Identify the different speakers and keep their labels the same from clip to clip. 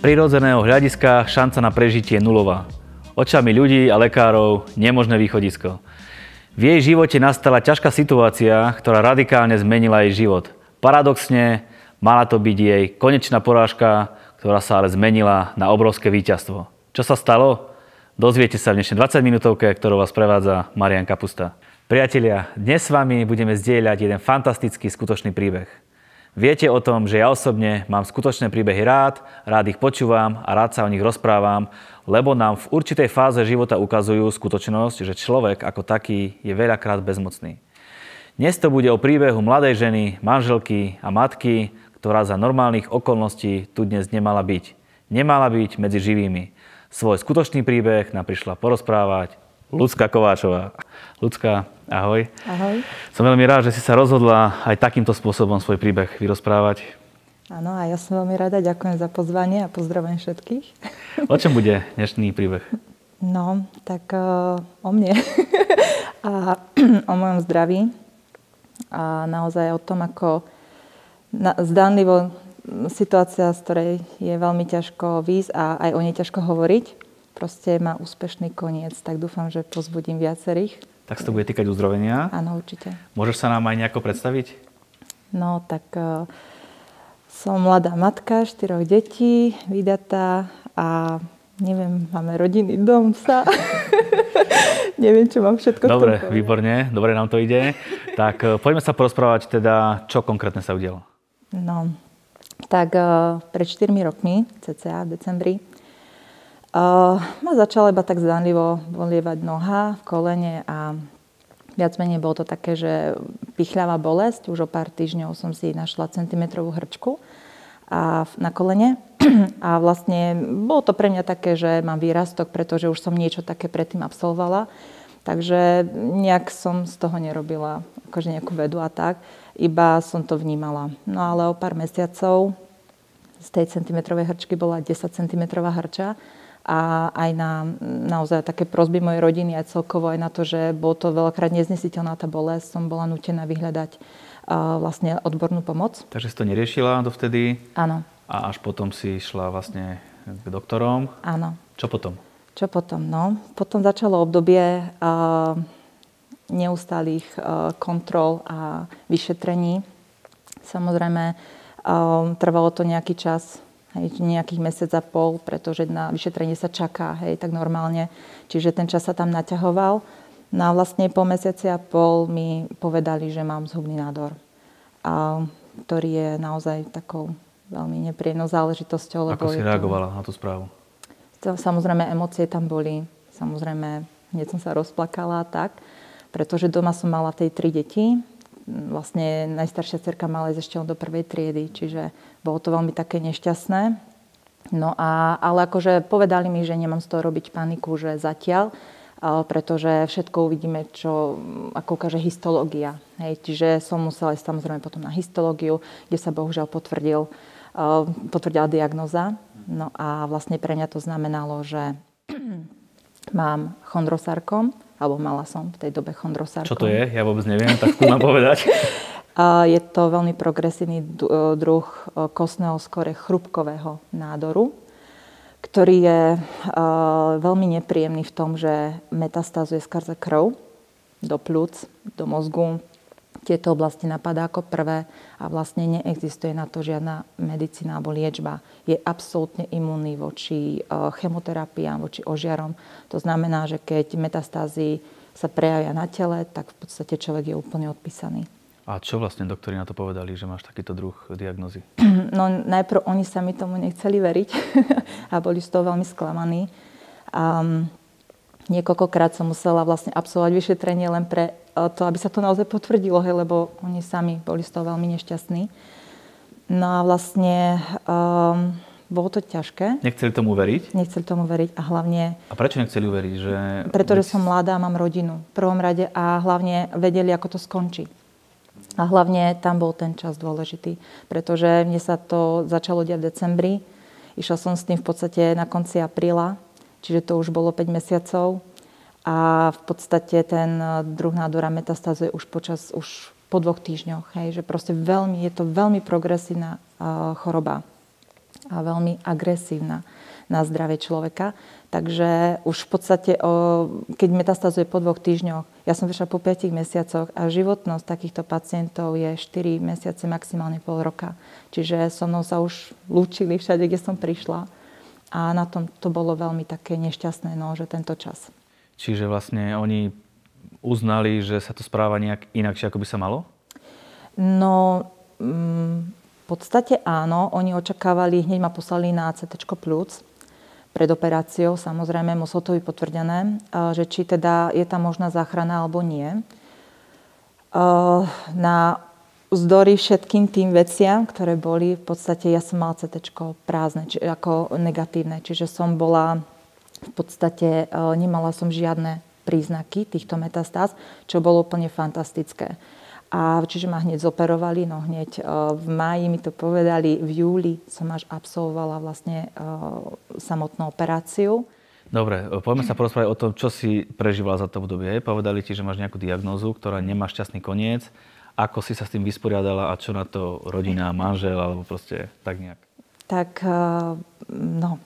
Speaker 1: prirodzeného hľadiska šanca na prežitie nulová. Očami ľudí a lekárov nemožné východisko. V jej živote nastala ťažká situácia, ktorá radikálne zmenila jej život. Paradoxne, mala to byť jej konečná porážka, ktorá sa ale zmenila na obrovské víťazstvo. Čo sa stalo? Dozviete sa v dnešnej 20 minútovke, ktorou vás prevádza Marian Kapusta. Priatelia, dnes s vami budeme zdieľať jeden fantastický skutočný príbeh. Viete o tom, že ja osobne mám skutočné príbehy rád, rád ich počúvam a rád sa o nich rozprávam, lebo nám v určitej fáze života ukazujú skutočnosť, že človek ako taký je veľakrát bezmocný. Dnes to bude o príbehu mladej ženy, manželky a matky, ktorá za normálnych okolností tu dnes nemala byť. Nemala byť medzi živými. Svoj skutočný príbeh nám prišla porozprávať Lucka Kováčová. Lucka, ahoj.
Speaker 2: Ahoj.
Speaker 1: Som veľmi rád, že si sa rozhodla aj takýmto spôsobom svoj príbeh vyrozprávať.
Speaker 2: Áno, a ja som veľmi rada. Ďakujem za pozvanie a pozdravujem všetkých.
Speaker 1: O čom bude dnešný príbeh?
Speaker 2: No, tak uh, o mne a o mojom zdraví. A naozaj o tom, ako na, zdánlivo situácia, z ktorej je veľmi ťažko výjsť a aj o nej ťažko hovoriť proste má úspešný koniec, tak dúfam, že pozbudím viacerých.
Speaker 1: Tak sa to bude týkať uzdravenia?
Speaker 2: Áno, určite.
Speaker 1: Môžeš sa nám aj nejako predstaviť?
Speaker 2: No, tak uh, som mladá matka, štyroch detí, vydatá a neviem, máme rodinný dom, sa. neviem, čo mám všetko
Speaker 1: Dobre, výborne, dobre nám to ide. Tak uh, poďme sa porozprávať teda, čo konkrétne sa udialo.
Speaker 2: No, tak uh, pred 4 rokmi, cca v decembri, Uh, ma začala iba tak zdanlivo bolievať noha v kolene a viac menej bolo to také, že pichľavá bolesť. Už o pár týždňov som si našla centimetrovú hrčku a na kolene. A vlastne bolo to pre mňa také, že mám výrastok, pretože už som niečo také predtým absolvovala. Takže nejak som z toho nerobila akože nejakú vedu a tak. Iba som to vnímala. No ale o pár mesiacov z tej centimetrovej hrčky bola 10 cm hrča a aj na naozaj také prosby mojej rodiny aj celkovo aj na to, že bolo to veľakrát neznesiteľná tá bolesť, som bola nutená vyhľadať uh, vlastne odbornú pomoc.
Speaker 1: Takže si to neriešila dovtedy?
Speaker 2: Áno.
Speaker 1: A až potom si išla vlastne k doktorom?
Speaker 2: Áno.
Speaker 1: Čo potom?
Speaker 2: Čo potom? No, potom začalo obdobie uh, neustálých uh, kontrol a vyšetrení. Samozrejme, trvalo to nejaký čas, hej, nejakých mesiac a pol, pretože na vyšetrenie sa čaká, hej, tak normálne. Čiže ten čas sa tam naťahoval. No a vlastne po mesiaci a pol mi povedali, že mám zhubný nádor, a, ktorý je naozaj takou veľmi nepríjemnou záležitosťou.
Speaker 1: Ako si reagovala to... na tú správu?
Speaker 2: Samozrejme, emócie tam boli. Samozrejme, hneď som sa rozplakala tak, pretože doma som mala tej tri deti vlastne najstaršia cerka mala ísť ešte do prvej triedy, čiže bolo to veľmi také nešťastné. No a, ale akože povedali mi, že nemám z toho robiť paniku, že zatiaľ, pretože všetko uvidíme, čo, ako ukáže histológia. Hej, čiže som musela ísť samozrejme potom na histológiu, kde sa bohužiaľ potvrdil, potvrdila diagnoza. No a vlastne pre mňa to znamenalo, že mám chondrosarkom, alebo mala som v tej dobe chondrosarkom.
Speaker 1: Čo to je? Ja vôbec neviem, tak skúmam povedať.
Speaker 2: Je to veľmi progresívny druh e, kostného skore chrupkového nádoru, ktorý je e, veľmi nepríjemný v tom, že metastázuje skrze krv do plúc, do mozgu, tieto oblasti napadá ako prvé a vlastne neexistuje na to žiadna medicína alebo liečba. Je absolútne imunný voči e, chemoterapiám, voči ožiarom. To znamená, že keď metastázy sa prejavia na tele, tak v podstate človek je úplne odpísaný.
Speaker 1: A čo vlastne doktori na to povedali, že máš takýto druh diagnozy?
Speaker 2: No najprv oni sa mi tomu nechceli veriť a boli z toho veľmi sklamaní. Um, niekoľkokrát som musela vlastne absolvovať vyšetrenie len pre to, aby sa to naozaj potvrdilo, hej, lebo oni sami boli z toho veľmi nešťastní. No a vlastne um, bolo to ťažké.
Speaker 1: Nechceli tomu veriť?
Speaker 2: Nechceli tomu veriť a hlavne...
Speaker 1: A prečo nechceli uveriť? Že...
Speaker 2: Pretože som mladá, mám rodinu v prvom rade a hlavne vedeli, ako to skončí. A hlavne tam bol ten čas dôležitý, pretože mne sa to začalo diať v decembri. Išla som s tým v podstate na konci apríla, čiže to už bolo 5 mesiacov a v podstate ten eh, druh nádora metastázuje už počas, už po dvoch týždňoch. Hej, že proste veľmi, je to veľmi progresívna uh, choroba. a veľmi agresívna na zdravie človeka. Takže už v podstate, keď metastazuje po dvoch týždňoch, ja som vyšla po 5 mesiacoch a životnosť takýchto pacientov je 4 mesiace, maximálne pol roka. Čiže so mnou sa už lúčili všade, kde som prišla. A na tom to bolo veľmi také nešťastné, no, že tento čas.
Speaker 1: Čiže vlastne oni uznali, že sa to správa nejak inakšie, ako by sa malo?
Speaker 2: No, mm, v podstate áno. Oni očakávali, hneď ma poslali na CT plus, pred operáciou. Samozrejme, muselo to byť potvrdené, že či teda je tam možná záchrana alebo nie. Na vzdory všetkým tým veciam, ktoré boli, v podstate ja som mala CT prázdne, či, ako negatívne. Čiže som bola v podstate, nemala som žiadne príznaky týchto metastáz, čo bolo úplne fantastické. A čiže ma hneď zoperovali, no hneď e, v máji mi to povedali, v júli som až absolvovala vlastne e, samotnú operáciu.
Speaker 1: Dobre, e, poďme sa porozprávať o tom, čo si prežívala za to obdobie. Povedali ti, že máš nejakú diagnózu, ktorá nemá šťastný koniec. Ako si sa s tým vysporiadala a čo na to rodina, manžel alebo proste tak nejak?
Speaker 2: Tak, no,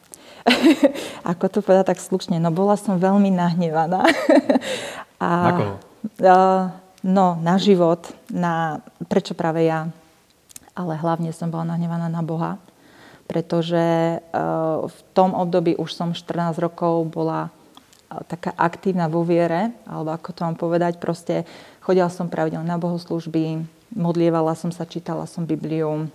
Speaker 2: ako to povedať tak slušne, no bola som veľmi nahnevaná.
Speaker 1: a, na koho?
Speaker 2: No, na život, na prečo práve ja. Ale hlavne som bola nahnevaná na Boha, pretože e, v tom období už som 14 rokov bola taká aktívna vo viere, alebo ako to mám povedať, proste chodila som pravidelne na bohoslužby, modlievala som sa, čítala som Bibliu,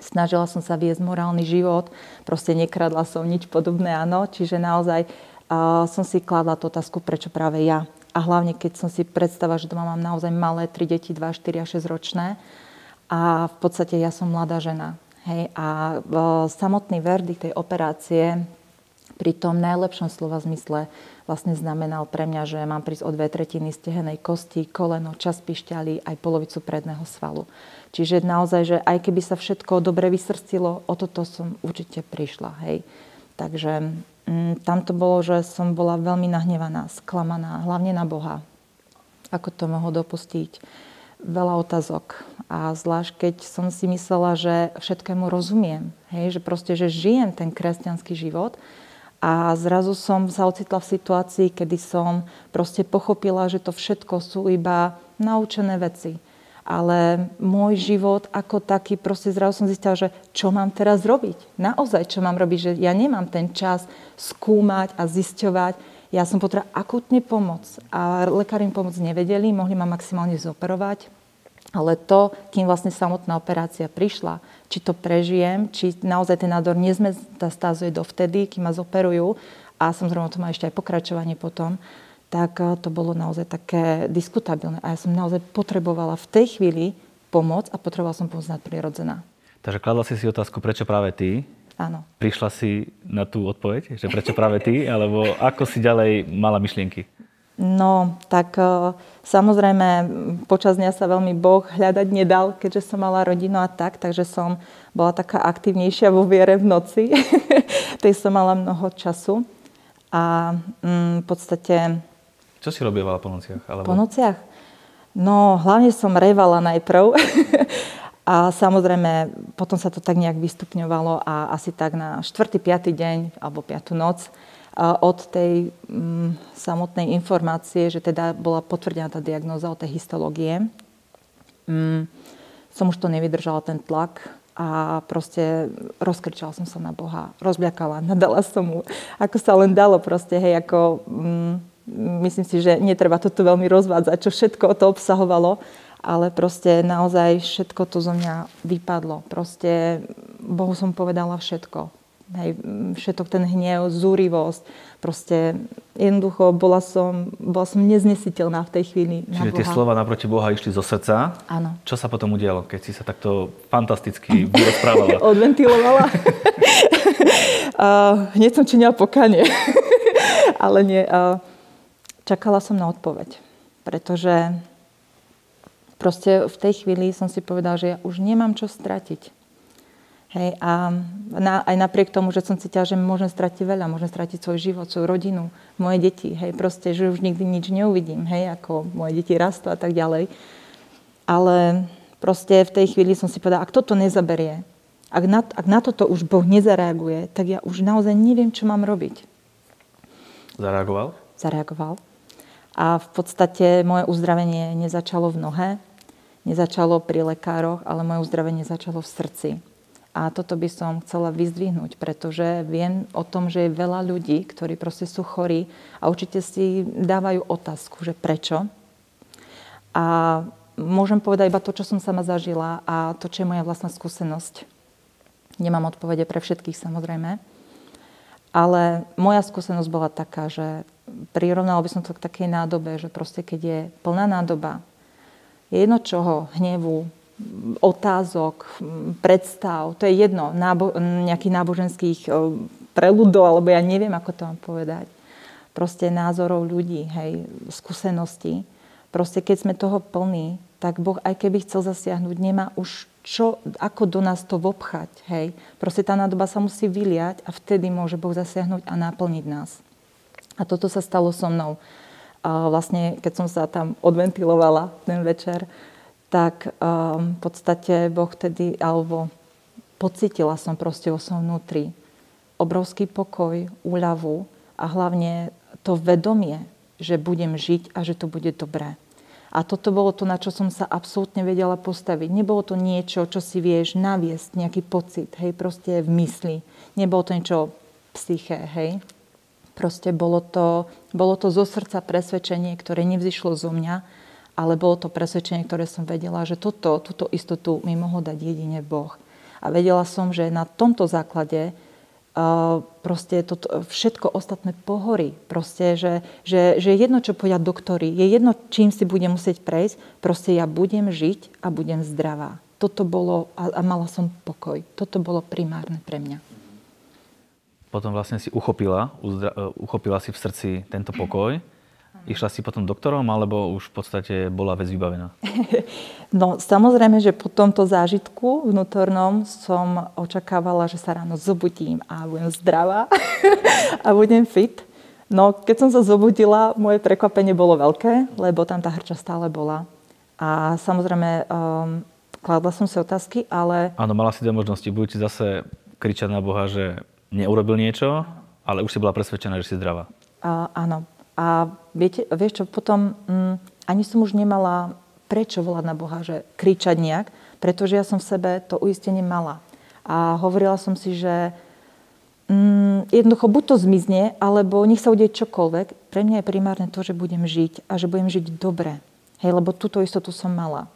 Speaker 2: snažila som sa viesť morálny život, proste nekradla som nič podobné, áno, čiže naozaj uh, som si kladla tú otázku, prečo práve ja. A hlavne, keď som si predstavila, že doma mám naozaj malé, tri deti, 2, 4 a 6 ročné. A v podstate ja som mladá žena. Hej, a samotný verdikt tej operácie pri tom najlepšom slova zmysle vlastne znamenal pre mňa, že mám prísť o dve tretiny stehenej kosti, koleno, čas pišťali, aj polovicu predného svalu. Čiže naozaj, že aj keby sa všetko dobre vysrstilo, o toto som určite prišla. Hej. Takže Mm, tam to bolo, že som bola veľmi nahnevaná, sklamaná, hlavne na Boha. Ako to mohol dopustiť? Veľa otázok. A zvlášť, keď som si myslela, že všetkému rozumiem. Hej, že proste, že žijem ten kresťanský život. A zrazu som sa ocitla v situácii, kedy som proste pochopila, že to všetko sú iba naučené veci ale môj život ako taký, proste zrazu som zistila, že čo mám teraz robiť. Naozaj, čo mám robiť, že ja nemám ten čas skúmať a zisťovať. Ja som potrebovala akutne pomoc a lekári mi pomoc nevedeli, mohli ma maximálne zoperovať, ale to, kým vlastne samotná operácia prišla, či to prežijem, či naozaj ten nádor nezmetastázuje dovtedy, kým ma zoperujú a samozrejme to má ešte aj pokračovanie potom, tak eh, to bolo naozaj také diskutabilné. A ja som naozaj potrebovala v tej chvíli pomoc a potrebovala som pomoc nadprirodzená.
Speaker 1: Takže kladla si si otázku, prečo práve ty?
Speaker 2: Áno.
Speaker 1: Prišla si na tú odpoveď, že prečo práve ty? Alebo ako si ďalej mala myšlienky?
Speaker 2: No, tak eh, samozrejme počas dňa sa veľmi Boh hľadať nedal, keďže som mala rodinu a tak, takže som bola taká aktívnejšia vo viere v noci. Tej som mala mnoho času. A mm, v podstate
Speaker 1: čo si robievala po nociach?
Speaker 2: Alebo... Po nociach? No, hlavne som revala najprv. a samozrejme, potom sa to tak nejak vystupňovalo a asi tak na 4. 5. deň alebo 5. noc od tej mm, samotnej informácie, že teda bola potvrdená tá diagnóza od tej histológie, mm, som už to nevydržala, ten tlak a proste rozkričala som sa na Boha, rozbľakala, nadala som mu, ako sa len dalo proste, hej, ako... Mm, myslím si, že netreba to tu veľmi rozvádzať, čo všetko to obsahovalo, ale proste naozaj všetko to zo mňa vypadlo. Proste Bohu som povedala všetko. Hej, všetok ten hnev, zúrivosť. Proste jednoducho bola som, bola som neznesiteľná v tej chvíli
Speaker 1: Čiže tie slova naproti Boha išli zo srdca.
Speaker 2: Áno.
Speaker 1: Čo sa potom udialo, keď si sa takto fantasticky rozprávala?
Speaker 2: Odventilovala. uh, hneď som činila pokanie. Ale nie. Uh, čakala som na odpoveď. Pretože proste v tej chvíli som si povedala, že ja už nemám čo stratiť. Hej, a na, aj napriek tomu, že som cítila, že môžem stratiť veľa, môžem stratiť svoj život, svoju rodinu, moje deti, hej, proste, že už nikdy nič neuvidím, hej, ako moje deti rastú a tak ďalej. Ale proste v tej chvíli som si povedala, ak toto nezaberie, Ak na, ak na toto už Boh nezareaguje, tak ja už naozaj neviem, čo mám robiť.
Speaker 1: Zareagoval?
Speaker 2: Zareagoval. A v podstate moje uzdravenie nezačalo v nohe, nezačalo pri lekároch, ale moje uzdravenie začalo v srdci. A toto by som chcela vyzdvihnúť, pretože viem o tom, že je veľa ľudí, ktorí proste sú chorí a určite si dávajú otázku, že prečo. A môžem povedať iba to, čo som sama zažila a to, čo je moja vlastná skúsenosť. Nemám odpovede pre všetkých samozrejme. Ale moja skúsenosť bola taká, že prirovnala by som to k takej nádobe, že proste keď je plná nádoba, je jedno čoho, hnevu, otázok, predstav, to je jedno, nábo- nejakých náboženských preludov, alebo ja neviem, ako to mám povedať. Proste názorov ľudí, hej, skúseností. Proste keď sme toho plní, tak Boh, aj keby chcel zasiahnuť, nemá už čo, ako do nás to vopchať, hej. Proste tá nádoba sa musí vyliať a vtedy môže Boh zasiahnuť a naplniť nás. A toto sa stalo so mnou. A vlastne, keď som sa tam odventilovala ten večer, tak um, v podstate Boh vtedy, alebo pocitila som proste vo svojom vnútri obrovský pokoj, úľavu a hlavne to vedomie, že budem žiť a že to bude dobré. A toto bolo to, na čo som sa absolútne vedela postaviť. Nebolo to niečo, čo si vieš naviesť, nejaký pocit, hej, proste v mysli. Nebolo to niečo psyché, hej. Proste bolo to, bolo to zo srdca presvedčenie, ktoré nevzýšlo zo mňa, ale bolo to presvedčenie, ktoré som vedela, že toto, túto istotu mi mohol dať jedine Boh. A vedela som, že na tomto základe uh, proste to, všetko ostatné pohorí. Proste, že, že, že jedno, čo povedia doktory, je jedno, čím si budem musieť prejsť, proste ja budem žiť a budem zdravá. Toto bolo, a, a mala som pokoj. Toto bolo primárne pre mňa.
Speaker 1: Potom vlastne si uchopila, uzdra, uh, uchopila si v srdci tento pokoj Išla si potom doktorom, alebo už v podstate bola vec vybavená?
Speaker 2: No samozrejme, že po tomto zážitku vnútornom som očakávala, že sa ráno zobudím a budem zdravá a budem fit. No keď som sa zobudila, moje prekvapenie bolo veľké, lebo tam tá hrča stále bola. A samozrejme, um, kladla som si otázky, ale...
Speaker 1: Áno, mala si dve možnosti. Buď si zase kričať na Boha, že neurobil niečo, ale už si bola presvedčená, že si zdravá.
Speaker 2: Uh, áno, a viete, vieš čo, potom mm, ani som už nemala prečo volať na Boha, že kričať nejak, pretože ja som v sebe to uistenie mala. A hovorila som si, že mm, jednoducho buď to zmizne, alebo nech sa udeje čokoľvek. Pre mňa je primárne to, že budem žiť a že budem žiť dobre. Hej, lebo túto istotu som mala.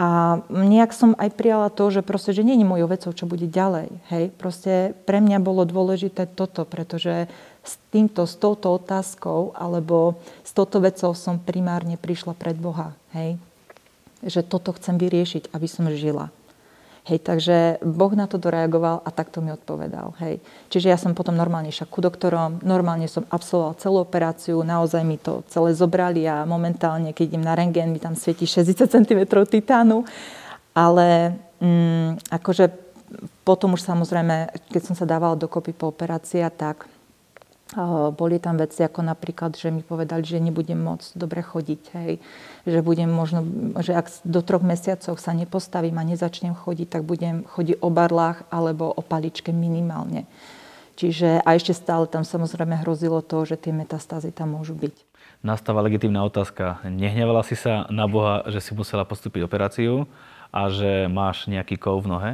Speaker 2: A nejak som aj prijala to, že proste, že nie je mojou vecou, čo bude ďalej. Hej, proste pre mňa bolo dôležité toto, pretože s týmto, s touto otázkou alebo s touto vecou som primárne prišla pred Boha. Hej? Že toto chcem vyriešiť, aby som žila. Hej, takže Boh na to doreagoval a takto mi odpovedal. Hej. Čiže ja som potom normálne šla ku doktorom, normálne som absolvovala celú operáciu, naozaj mi to celé zobrali a momentálne, keď idem na rengén, mi tam svieti 60 cm titánu. Ale mm, akože potom už samozrejme, keď som sa dávala dokopy po operácii tak, boli tam veci ako napríklad, že mi povedali, že nebudem môcť dobre chodiť. Hej. Že budem možno, že ak do troch mesiacov sa nepostavím a nezačnem chodiť, tak budem chodiť o barlách alebo o paličke minimálne. Čiže a ešte stále tam samozrejme hrozilo to, že tie metastázy tam môžu byť.
Speaker 1: Nastáva legitímna otázka. Nehnevala si sa na Boha, že si musela postúpiť operáciu a že máš nejaký kov v nohe?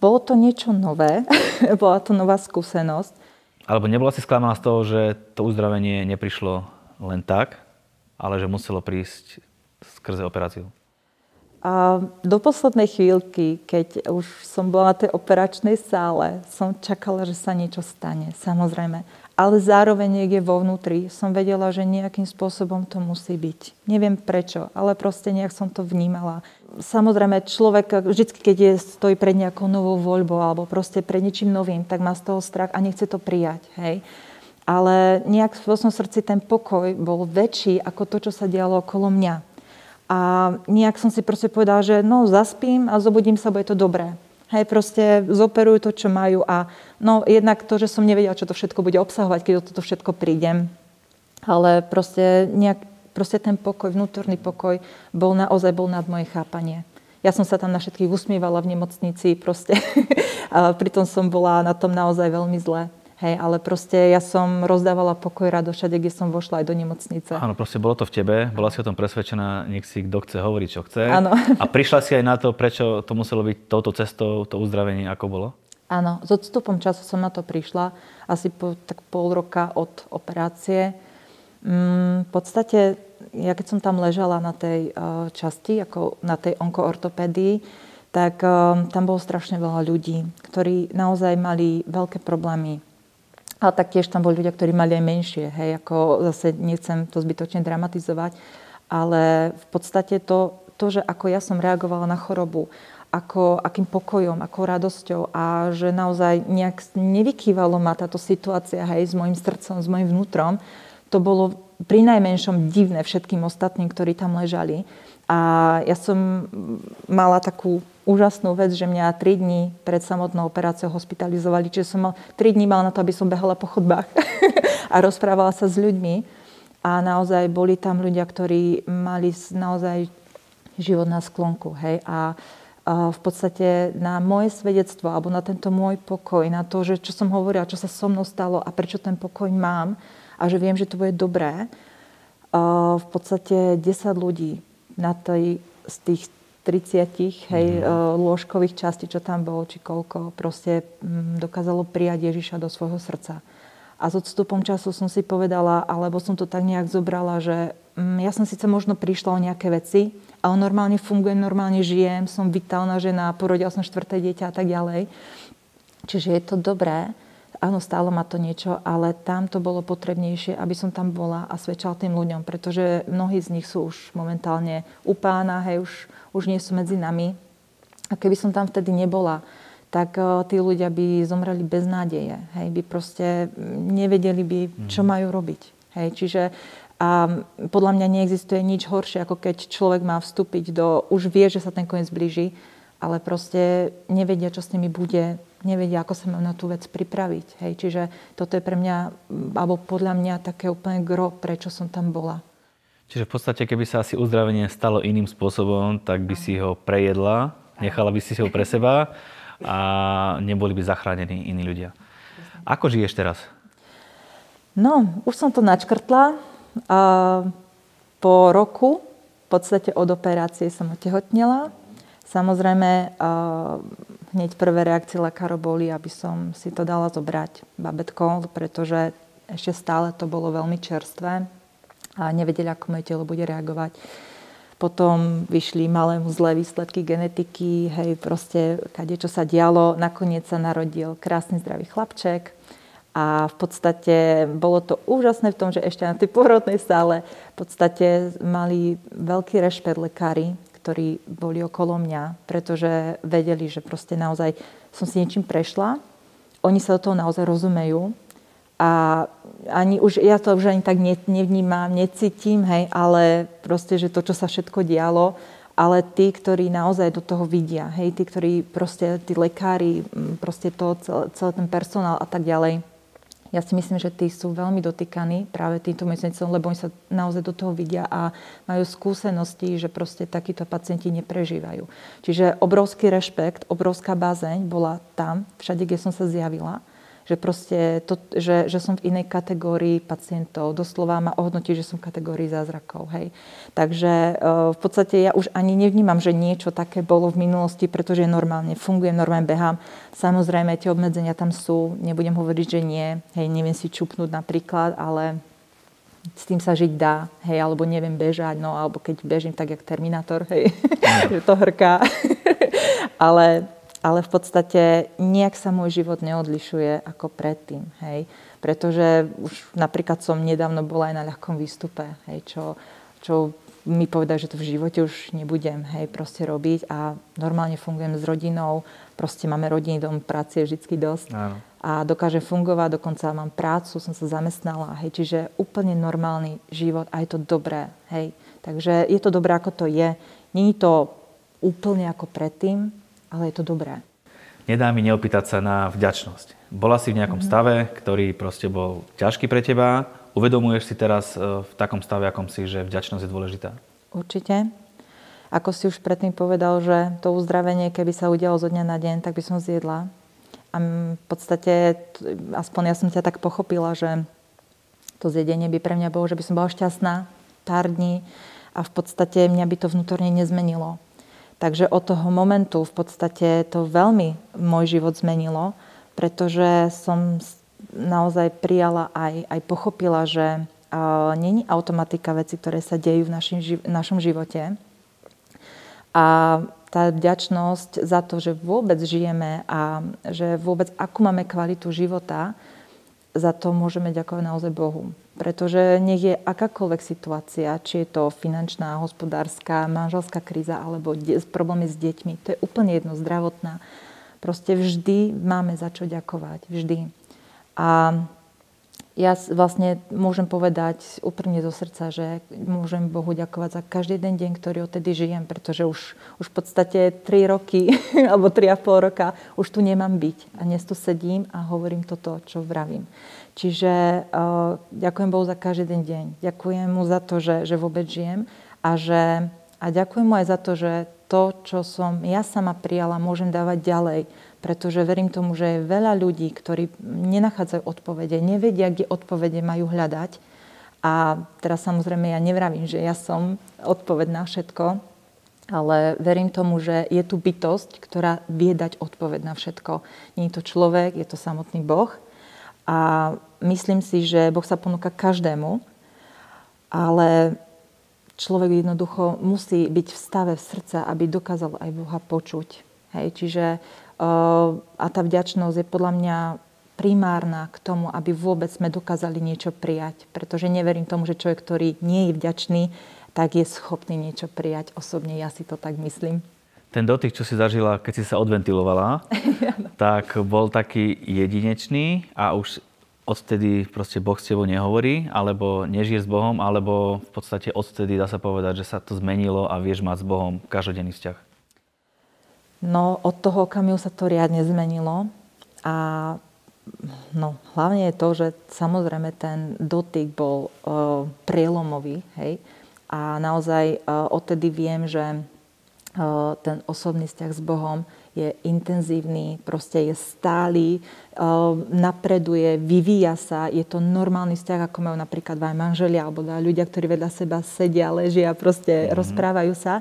Speaker 2: Bolo to niečo nové, bola to nová skúsenosť.
Speaker 1: Alebo nebola si sklamaná z toho, že to uzdravenie neprišlo len tak, ale že muselo prísť skrze operáciu?
Speaker 2: A do poslednej chvíľky, keď už som bola na tej operačnej sále, som čakala, že sa niečo stane, samozrejme ale zároveň niekde vo vnútri som vedela, že nejakým spôsobom to musí byť. Neviem prečo, ale proste nejak som to vnímala. Samozrejme, človek vždy, keď je, stojí pred nejakou novou voľbou alebo proste pred niečím novým, tak má z toho strach a nechce to prijať. Hej? Ale nejak vo svojom srdci ten pokoj bol väčší ako to, čo sa dialo okolo mňa. A nejak som si proste povedala, že no zaspím a zobudím sa, bude to dobré. Hej, proste zoperujú to, čo majú a no jednak to, že som nevedela, čo to všetko bude obsahovať, keď o toto všetko prídem. Ale proste, nejak, proste ten pokoj, vnútorný pokoj bol naozaj bol nad moje chápanie. Ja som sa tam na všetkých usmievala v nemocnici proste. a pritom som bola na tom naozaj veľmi zle. Hej, ale proste ja som rozdávala pokoj, rado všade, kde som vošla aj do nemocnice.
Speaker 1: Áno, proste bolo to v tebe, bola si o tom presvedčená, nech si kto chce hovoriť, čo chce.
Speaker 2: Áno.
Speaker 1: A prišla si aj na to, prečo to muselo byť touto cestou, to uzdravenie, ako bolo?
Speaker 2: Áno, s odstupom času som na to prišla, asi po tak pol roka od operácie. Mm, v podstate, ja keď som tam ležala na tej uh, časti, ako na tej onkoortopédii, tak uh, tam bolo strašne veľa ľudí, ktorí naozaj mali veľké problémy ale taktiež tam boli ľudia, ktorí mali aj menšie, hej, ako zase nechcem to zbytočne dramatizovať, ale v podstate to, to, že ako ja som reagovala na chorobu, ako, akým pokojom, ako radosťou a že naozaj nejak nevykývalo ma táto situácia hej, s mojim srdcom, s mojim vnútrom, to bolo pri najmenšom divné všetkým ostatným, ktorí tam ležali. A ja som mala takú úžasnú vec, že mňa 3 dní pred samotnou operáciou hospitalizovali. Čiže som mal 3 dní mala na to, aby som behala po chodbách a rozprávala sa s ľuďmi. A naozaj boli tam ľudia, ktorí mali naozaj život na sklonku. Hej? A v podstate na moje svedectvo alebo na tento môj pokoj, na to, že čo som hovorila, čo sa so mnou stalo a prečo ten pokoj mám a že viem, že to bude dobré, v podstate 10 ľudí na tej, z tých 30 hej, mm. lôžkových častí, čo tam bolo, či koľko, proste mm, dokázalo prijať Ježiša do svojho srdca. A s odstupom času som si povedala, alebo som to tak nejak zobrala, že mm, ja som síce možno prišla o nejaké veci, ale normálne fungujem, normálne žijem, som vitálna žena, porodila som štvrté dieťa a tak ďalej. Čiže je to dobré, áno, stálo ma to niečo, ale tam to bolo potrebnejšie, aby som tam bola a svedčala tým ľuďom, pretože mnohí z nich sú už momentálne u pána, hej, už, už nie sú medzi nami. A keby som tam vtedy nebola, tak uh, tí ľudia by zomreli bez nádeje. Hej, by proste nevedeli by, čo mhm. majú robiť. Hej, čiže a podľa mňa neexistuje nič horšie, ako keď človek má vstúpiť do... Už vie, že sa ten koniec blíži, ale proste nevedia, čo s nimi bude, nevedia, ako sa majú na tú vec pripraviť. Hej. Čiže toto je pre mňa, alebo podľa mňa také úplne gro, prečo som tam bola.
Speaker 1: Čiže v podstate, keby sa asi uzdravenie stalo iným spôsobom, tak by si ho prejedla, nechala by si ho pre seba a neboli by zachránení iní ľudia. Ako žiješ teraz?
Speaker 2: No, už som to načkrtla. Po roku, v podstate od operácie som otehotnela. Samozrejme, hneď prvé reakcie lekárov boli, aby som si to dala zobrať babetko, pretože ešte stále to bolo veľmi čerstvé a nevedeli, ako moje telo bude reagovať. Potom vyšli malému zlé výsledky genetiky, hej, proste kade čo sa dialo. Nakoniec sa narodil krásny zdravý chlapček a v podstate bolo to úžasné v tom, že ešte na tej porodnej sále v podstate mali veľký rešpekt lekári, ktorí boli okolo mňa, pretože vedeli, že proste naozaj som si niečím prešla. Oni sa do toho naozaj rozumejú. A ani už, ja to už ani tak nevnímam, necítim, hej, ale proste, že to, čo sa všetko dialo, ale tí, ktorí naozaj do toho vidia, hej, tí, ktorí proste, tí lekári, proste to, celý, ten personál a tak ďalej, ja si myslím, že tí sú veľmi dotýkaní práve týmto medzinicom, lebo oni sa naozaj do toho vidia a majú skúsenosti, že proste takíto pacienti neprežívajú. Čiže obrovský rešpekt, obrovská bázeň bola tam, všade, kde som sa zjavila že, proste to, že, že som v inej kategórii pacientov. Doslova ma ohodnotí, že som v kategórii zázrakov. Hej. Takže e, v podstate ja už ani nevnímam, že niečo také bolo v minulosti, pretože normálne fungujem, normálne behám. Samozrejme, tie obmedzenia tam sú, nebudem hovoriť, že nie. Hej, neviem si čupnúť napríklad, ale s tým sa žiť dá, hej, alebo neviem bežať, no, alebo keď bežím tak, jak Terminátor, hej, že to hrká. ale ale v podstate nejak sa môj život neodlišuje ako predtým, hej. Pretože už napríklad som nedávno bola aj na ľahkom výstupe, hej, čo, čo mi povedali, že to v živote už nebudem, hej, proste robiť a normálne fungujem s rodinou, proste máme rodinný dom, práce je vždy dosť Áno. a dokážem fungovať, dokonca mám prácu, som sa zamestnala, hej, čiže úplne normálny život a je to dobré, hej. Takže je to dobré, ako to je. Není to úplne ako predtým, ale je to dobré.
Speaker 1: Nedá mi neopýtať sa na vďačnosť. Bola si v nejakom mm-hmm. stave, ktorý proste bol ťažký pre teba. Uvedomuješ si teraz e, v takom stave, akom si, že vďačnosť je dôležitá?
Speaker 2: Určite. Ako si už predtým povedal, že to uzdravenie, keby sa udialo zo dňa na deň, tak by som zjedla. A v podstate, aspoň ja som ťa tak pochopila, že to zjedenie by pre mňa bolo, že by som bola šťastná pár dní a v podstate mňa by to vnútorne nezmenilo. Takže od toho momentu v podstate to veľmi môj život zmenilo, pretože som naozaj prijala aj, aj pochopila, že uh, není automatika veci, ktoré sa dejú v našim, v našom živote. A tá vďačnosť za to, že vôbec žijeme a že vôbec akú máme kvalitu života, za to môžeme ďakovať naozaj Bohu. Pretože nech je akákoľvek situácia, či je to finančná, hospodárska, manželská kríza alebo de- problémy s deťmi, to je úplne jedno, zdravotná. Proste vždy máme za čo ďakovať. Vždy. A ja vlastne môžem povedať úprimne zo srdca, že môžem Bohu ďakovať za každý jeden deň, ktorý odtedy žijem, pretože už, už v podstate 3 roky alebo 3,5 roka už tu nemám byť. A dnes tu sedím a hovorím toto, čo vravím. Čiže uh, ďakujem Bohu za každý jeden deň. Ďakujem mu za to, že, že vôbec žijem a, že, a ďakujem mu aj za to, že to, čo som ja sama prijala, môžem dávať ďalej pretože verím tomu, že je veľa ľudí, ktorí nenachádzajú odpovede, nevedia, kde odpovede majú hľadať. A teraz samozrejme ja nevravím, že ja som odpoved na všetko, ale verím tomu, že je tu bytosť, ktorá vie dať odpoveď na všetko. Nie je to človek, je to samotný Boh. A myslím si, že Boh sa ponúka každému, ale človek jednoducho musí byť v stave v srdca, aby dokázal aj Boha počuť. Hej, čiže a tá vďačnosť je podľa mňa primárna k tomu, aby vôbec sme dokázali niečo prijať. Pretože neverím tomu, že človek, ktorý nie je vďačný, tak je schopný niečo prijať. Osobne ja si to tak myslím.
Speaker 1: Ten dotyk, čo si zažila, keď si sa odventilovala, tak bol taký jedinečný a už odtedy proste Boh s tebou nehovorí, alebo nežije s Bohom, alebo v podstate odtedy dá sa povedať, že sa to zmenilo a vieš mať s Bohom každodenný vzťah.
Speaker 2: No od toho okamihu sa to riadne zmenilo a no, hlavne je to, že samozrejme ten dotyk bol uh, prielomový, hej, a naozaj uh, odtedy viem, že uh, ten osobný vzťah s Bohom je intenzívny, proste je stály, uh, napreduje, vyvíja sa, je to normálny vzťah, ako majú napríklad aj manželia alebo ľudia, ktorí vedľa seba sedia, ležia, proste mm-hmm. rozprávajú sa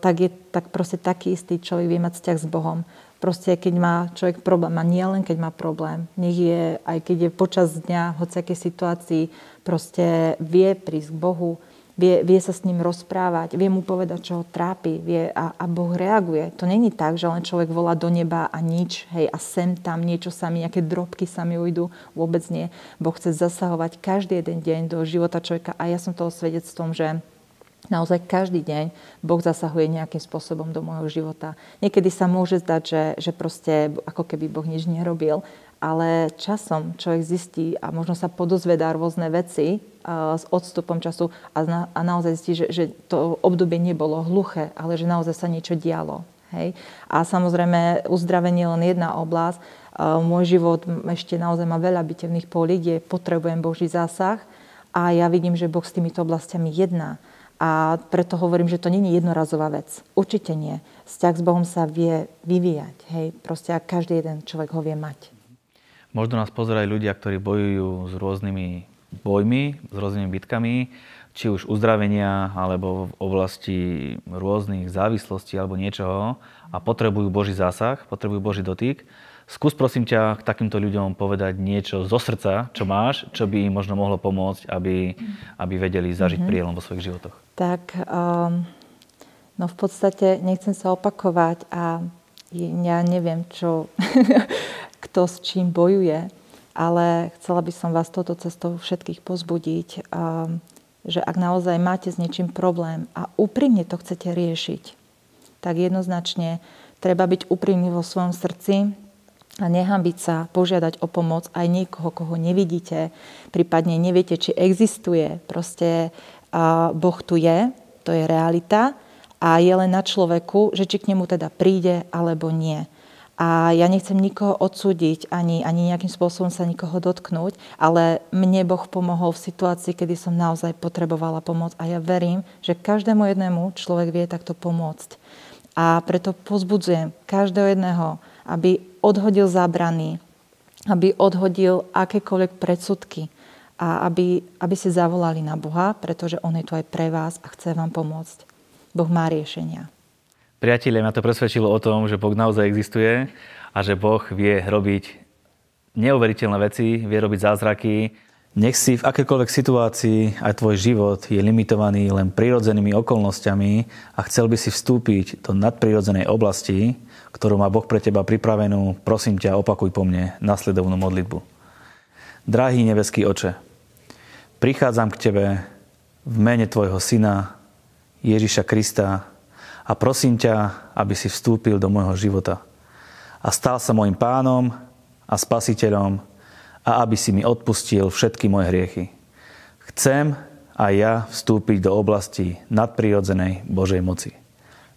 Speaker 2: tak je tak proste taký istý človek vie mať vzťah s Bohom. Proste keď má človek problém, a nie len keď má problém, nech je, aj keď je počas dňa, hociakej situácii, proste vie prísť k Bohu, vie, vie sa s ním rozprávať, vie mu povedať, čo ho trápi vie, a, a Boh reaguje. To není tak, že len človek volá do neba a nič, hej, a sem tam niečo sa mi, nejaké drobky sa mi ujdu, vôbec nie. Boh chce zasahovať každý jeden deň do života človeka a ja som toho svedectvom, že naozaj každý deň Boh zasahuje nejakým spôsobom do môjho života. Niekedy sa môže zdať, že, že proste ako keby Boh nič nerobil, ale časom človek zistí a možno sa podozvedá rôzne veci uh, s odstupom času a, na, a naozaj zistí, že, že to obdobie nebolo hluché, ale že naozaj sa niečo dialo. Hej? A samozrejme uzdravenie len jedna oblasť. Uh, môj život ešte naozaj má veľa bitevných polí, kde potrebujem Boží zásah a ja vidím, že Boh s týmito oblastiami jedná. A preto hovorím, že to nie je jednorazová vec. Určite nie. Vzťah s Bohom sa vie vyvíjať. Hej, proste a každý jeden človek ho vie mať.
Speaker 1: Možno nás pozerajú ľudia, ktorí bojujú s rôznymi bojmi, s rôznymi bitkami, či už uzdravenia, alebo v oblasti rôznych závislostí alebo niečoho a potrebujú Boží zásah, potrebujú Boží dotyk. Skús prosím ťa k takýmto ľuďom povedať niečo zo srdca, čo máš, čo by im možno mohlo pomôcť, aby, aby vedeli zažiť mm-hmm. prielom vo svojich životoch.
Speaker 2: Tak, um, no v podstate nechcem sa opakovať a ja neviem, čo, kto s čím bojuje, ale chcela by som vás toto cestou všetkých pozbudiť, um, že ak naozaj máte s niečím problém a úprimne to chcete riešiť, tak jednoznačne treba byť úprimný vo svojom srdci, a nehambiť sa požiadať o pomoc aj niekoho, koho nevidíte, prípadne neviete, či existuje. Proste a Boh tu je, to je realita a je len na človeku, že či k nemu teda príde alebo nie. A ja nechcem nikoho odsúdiť, ani, ani nejakým spôsobom sa nikoho dotknúť, ale mne Boh pomohol v situácii, kedy som naozaj potrebovala pomoc a ja verím, že každému jednému človek vie takto pomôcť. A preto pozbudzujem každého jedného, aby odhodil zábrany, aby odhodil akékoľvek predsudky a aby, aby si zavolali na Boha, pretože On je tu aj pre vás a chce vám pomôcť. Boh má riešenia.
Speaker 1: Priatelia, ma to presvedčilo o tom, že Boh naozaj existuje a že Boh vie robiť neuveriteľné veci, vie robiť zázraky. Nech si v akékoľvek situácii aj tvoj život je limitovaný len prirodzenými okolnostiami a chcel by si vstúpiť do nadprirodzenej oblasti, ktorú má Boh pre teba pripravenú, prosím ťa, opakuj po mne nasledovnú modlitbu. Drahý nebeský oče, prichádzam k Tebe v mene Tvojho Syna Ježiša Krista, a prosím ťa, aby si vstúpil do môjho života a stal sa môjim pánom a spasiteľom a aby si mi odpustil všetky moje hriechy. Chcem aj ja vstúpiť do oblasti nadprirodzenej Božej moci.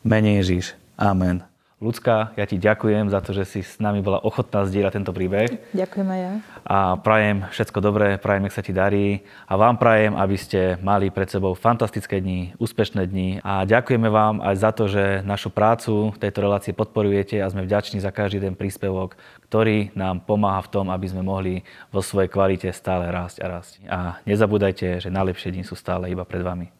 Speaker 1: Mene Ježiš. Amen. Ľudská, ja ti ďakujem za to, že si s nami bola ochotná zdieľať tento príbeh.
Speaker 2: Ďakujem aj ja.
Speaker 1: A prajem všetko dobré, prajem, nech sa ti darí. A vám prajem, aby ste mali pred sebou fantastické dni, úspešné dni. A ďakujeme vám aj za to, že našu prácu v tejto relácii podporujete a sme vďační za každý ten príspevok, ktorý nám pomáha v tom, aby sme mohli vo svojej kvalite stále rásť a rásť. A nezabúdajte, že najlepšie dni sú stále iba pred vami.